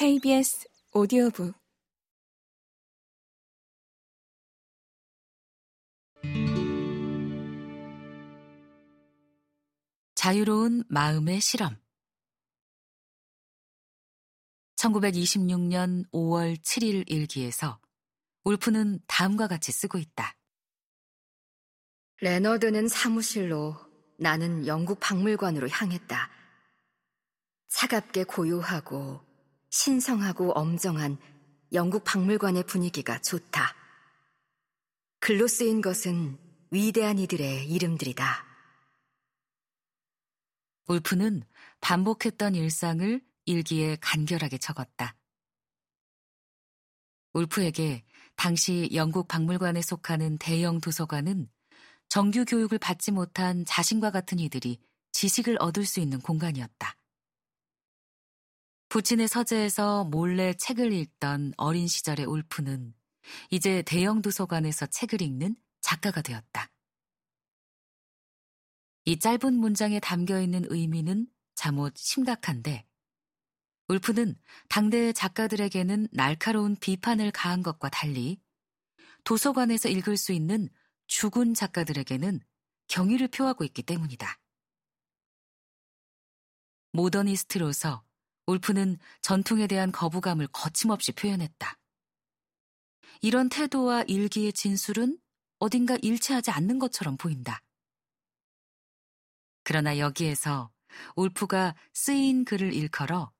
KBS 오디오북 자유로운 마음의 실험 1926년 5월 7일 일기에서 울프는 다음과 같이 쓰고 있다. 레너드는 사무실로 나는 영국 박물관으로 향했다. 차갑게 고요하고 신성하고 엄정한 영국 박물관의 분위기가 좋다. 글로 쓰인 것은 위대한 이들의 이름들이다. 울프는 반복했던 일상을 일기에 간결하게 적었다. 울프에게 당시 영국 박물관에 속하는 대형 도서관은 정규 교육을 받지 못한 자신과 같은 이들이 지식을 얻을 수 있는 공간이었다. 부친의 서재에서 몰래 책을 읽던 어린 시절의 울프는 이제 대형 도서관에서 책을 읽는 작가가 되었다. 이 짧은 문장에 담겨 있는 의미는 잠옷 심각한데 울프는 당대의 작가들에게는 날카로운 비판을 가한 것과 달리 도서관에서 읽을 수 있는 죽은 작가들에게는 경의를 표하고 있기 때문이다. 모더니스트로서 울프는 전통에 대한 거부감을 거침없이 표현했다. 이런 태도와 일기의 진술은 어딘가 일치하지 않는 것처럼 보인다. 그러나 여기에서 울프가 쓰인 글을 일컬어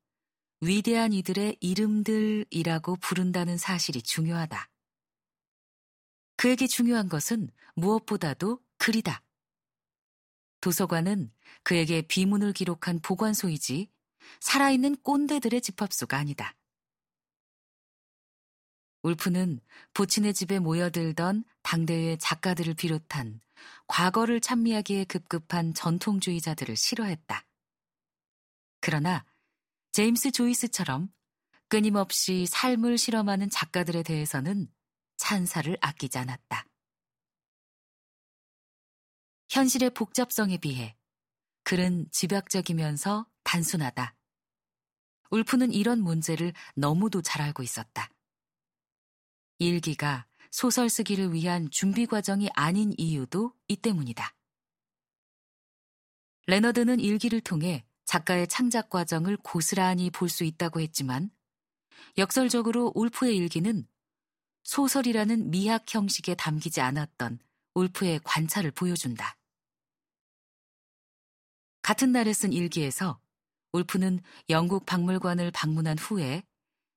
위대한 이들의 이름들이라고 부른다는 사실이 중요하다. 그에게 중요한 것은 무엇보다도 글이다. 도서관은 그에게 비문을 기록한 보관소이지 살아있는 꼰대들의 집합소가 아니다. 울프는 부친의 집에 모여들던 당대의 작가들을 비롯한 과거를 찬미하기에 급급한 전통주의자들을 싫어했다. 그러나 제임스 조이스처럼 끊임없이 삶을 실험하는 작가들에 대해서는 찬사를 아끼지 않았다. 현실의 복잡성에 비해 글은 집약적이면서 단순하다. 울프는 이런 문제를 너무도 잘 알고 있었다. 일기가 소설 쓰기를 위한 준비 과정이 아닌 이유도 이 때문이다. 레너드는 일기를 통해 작가의 창작 과정을 고스란히 볼 수 있다고 했지만 역설적으로 울프의 일기는 소설이라는 미학 형식에 담기지 않았던 울프의 관찰을 보여준다. 같은 날에 쓴 일기에서 울프는 영국 박물관을 방문한 후에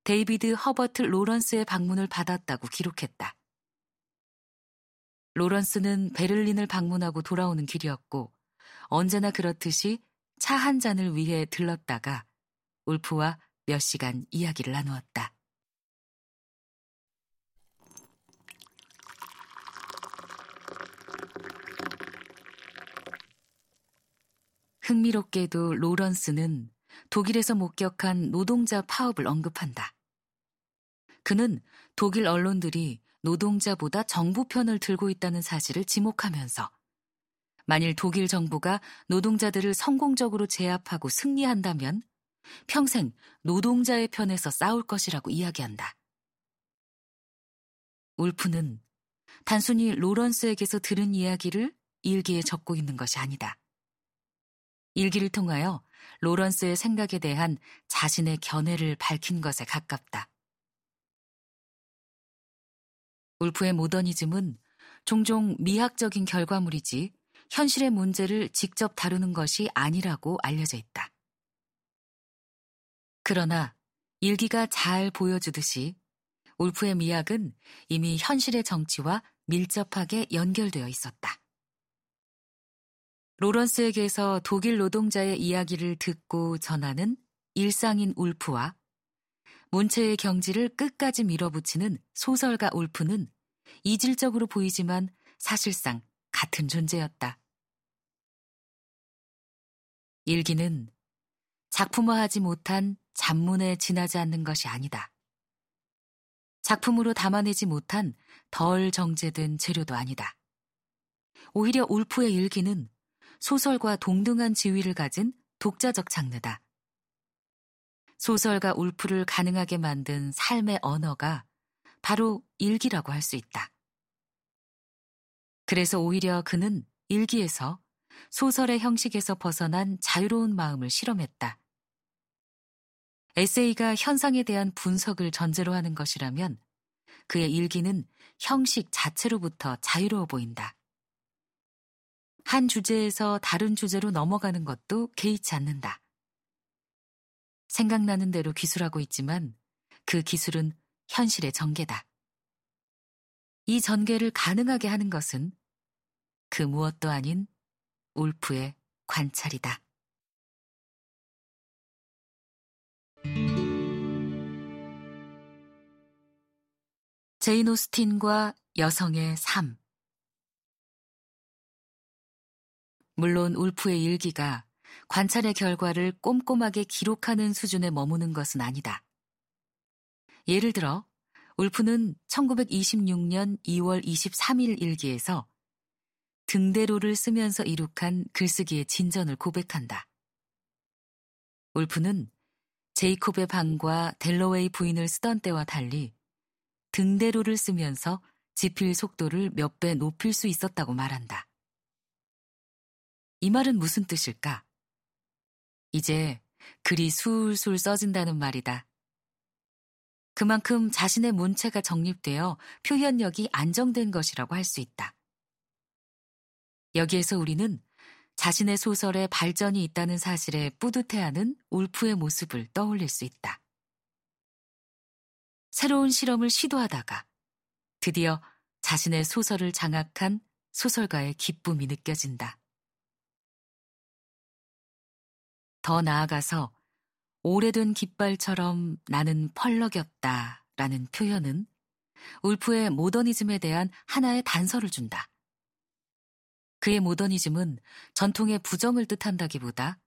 데이비드 허버트 로런스의 방문을 받았다고 기록했다. 로런스는 베를린을 방문하고 돌아오는 길이었고 언제나 그렇듯이 차 한 잔을 위해 들렀다가 울프와 몇 시간 이야기를 나누었다. 흥미롭게도 로런스는 독일에서 목격한 노동자 파업을 언급한다. 그는 독일 언론들이 노동자보다 정부 편을 들고 있다는 사실을 지목하면서 만일 독일 정부가 노동자들을 성공적으로 제압하고 승리한다면 평생 노동자의 편에서 싸울 것이라고 이야기한다. 울프는 단순히 로런스에게서 들은 이야기를 일기에 적고 있는 것이 아니다. 일기를 통하여 로런스의 생각에 대한 자신의 견해를 밝힌 것에 가깝다. 울프의 모더니즘은 종종 미학적인 결과물이지 현실의 문제를 직접 다루는 것이 아니라고 알려져 있다. 그러나 일기가 잘 보여주듯이 울프의 미학은 이미 현실의 정치와 밀접하게 연결되어 있었다. 로런스에게서 독일 노동자의 이야기를 듣고 전하는 일상인 울프와 문체의 경지를 끝까지 밀어붙이는 소설가 울프는 이질적으로 보이지만 사실상 같은 존재였다. 일기는 작품화하지 못한 잡문에 지나지 않는 것이 아니다. 작품으로 담아내지 못한 덜 정제된 재료도 아니다. 오히려 울프의 일기는 소설과 동등한 지위를 가진 독자적 장르다. 소설가 울프를 가능하게 만든 삶의 언어가 바로 일기라고 할 수 있다. 그래서 오히려 그는 일기에서 소설의 형식에서 벗어난 자유로운 마음을 실험했다. 에세이가 현상에 대한 분석을 전제로 하는 것이라면 그의 일기는 형식 자체로부터 자유로워 보인다. 한 주제에서 다른 주제로 넘어가는 것도 개의치 않는다. 생각나는 대로 기술하고 있지만 그 기술은 현실의 전개다. 이 전개를 가능하게 하는 것은 그 무엇도 아닌 울프의 관찰이다. 제인 오스틴과 여성의 삶 물론 울프의 일기가 관찰의 결과를 꼼꼼하게 기록하는 수준에 머무는 것은 아니다. 예를 들어 울프는 1926년 2월 23일 일기에서 등대로를 쓰면서 이룩한 글쓰기의 진전을 고백한다. 울프는 제이콥의 방과 델러웨이 부인을 쓰던 때와 달리 등대로를 쓰면서 지필 속도를 몇 배 높일 수 있었다고 말한다. 이 말은 무슨 뜻일까? 이제 글이 술술 써진다는 말이다. 그만큼 자신의 문체가 정립되어 표현력이 안정된 것이라고 할 수 있다. 여기에서 우리는 자신의 소설에 발전이 있다는 사실에 뿌듯해하는 울프의 모습을 떠올릴 수 있다. 새로운 실험을 시도하다가 드디어 자신의 소설을 장악한 소설가의 기쁨이 느껴진다. 더 나아가서 오래된 깃발처럼 나는 펄럭였다 라는 표현은 울프의 모더니즘에 대한 하나의 단서를 준다. 그의 모더니즘은 전통의 부정을 뜻한다기보다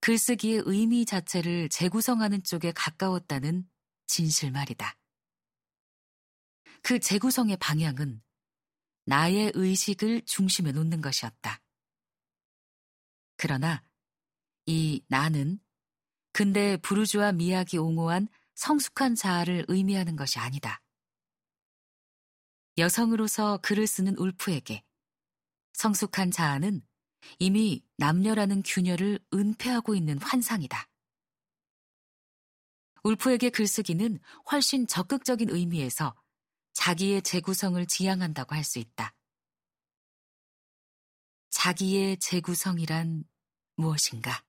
글쓰기의 의미 자체를 재구성하는 쪽에 가까웠다는 진실 말이다. 그 재구성의 방향은 나의 의식을 중심에 놓는 것이었다. 그러나 이 나는 근대 부르주아 미학이 옹호한 성숙한 자아를 의미하는 것이 아니다. 여성으로서 글을 쓰는 울프에게 성숙한 자아는 이미 남녀라는 균열을 은폐하고 있는 환상이다. 울프에게 글쓰기는 훨씬 적극적인 의미에서 자기의 재구성을 지향한다고 할 수 있다. 자기의 재구성이란 무엇인가?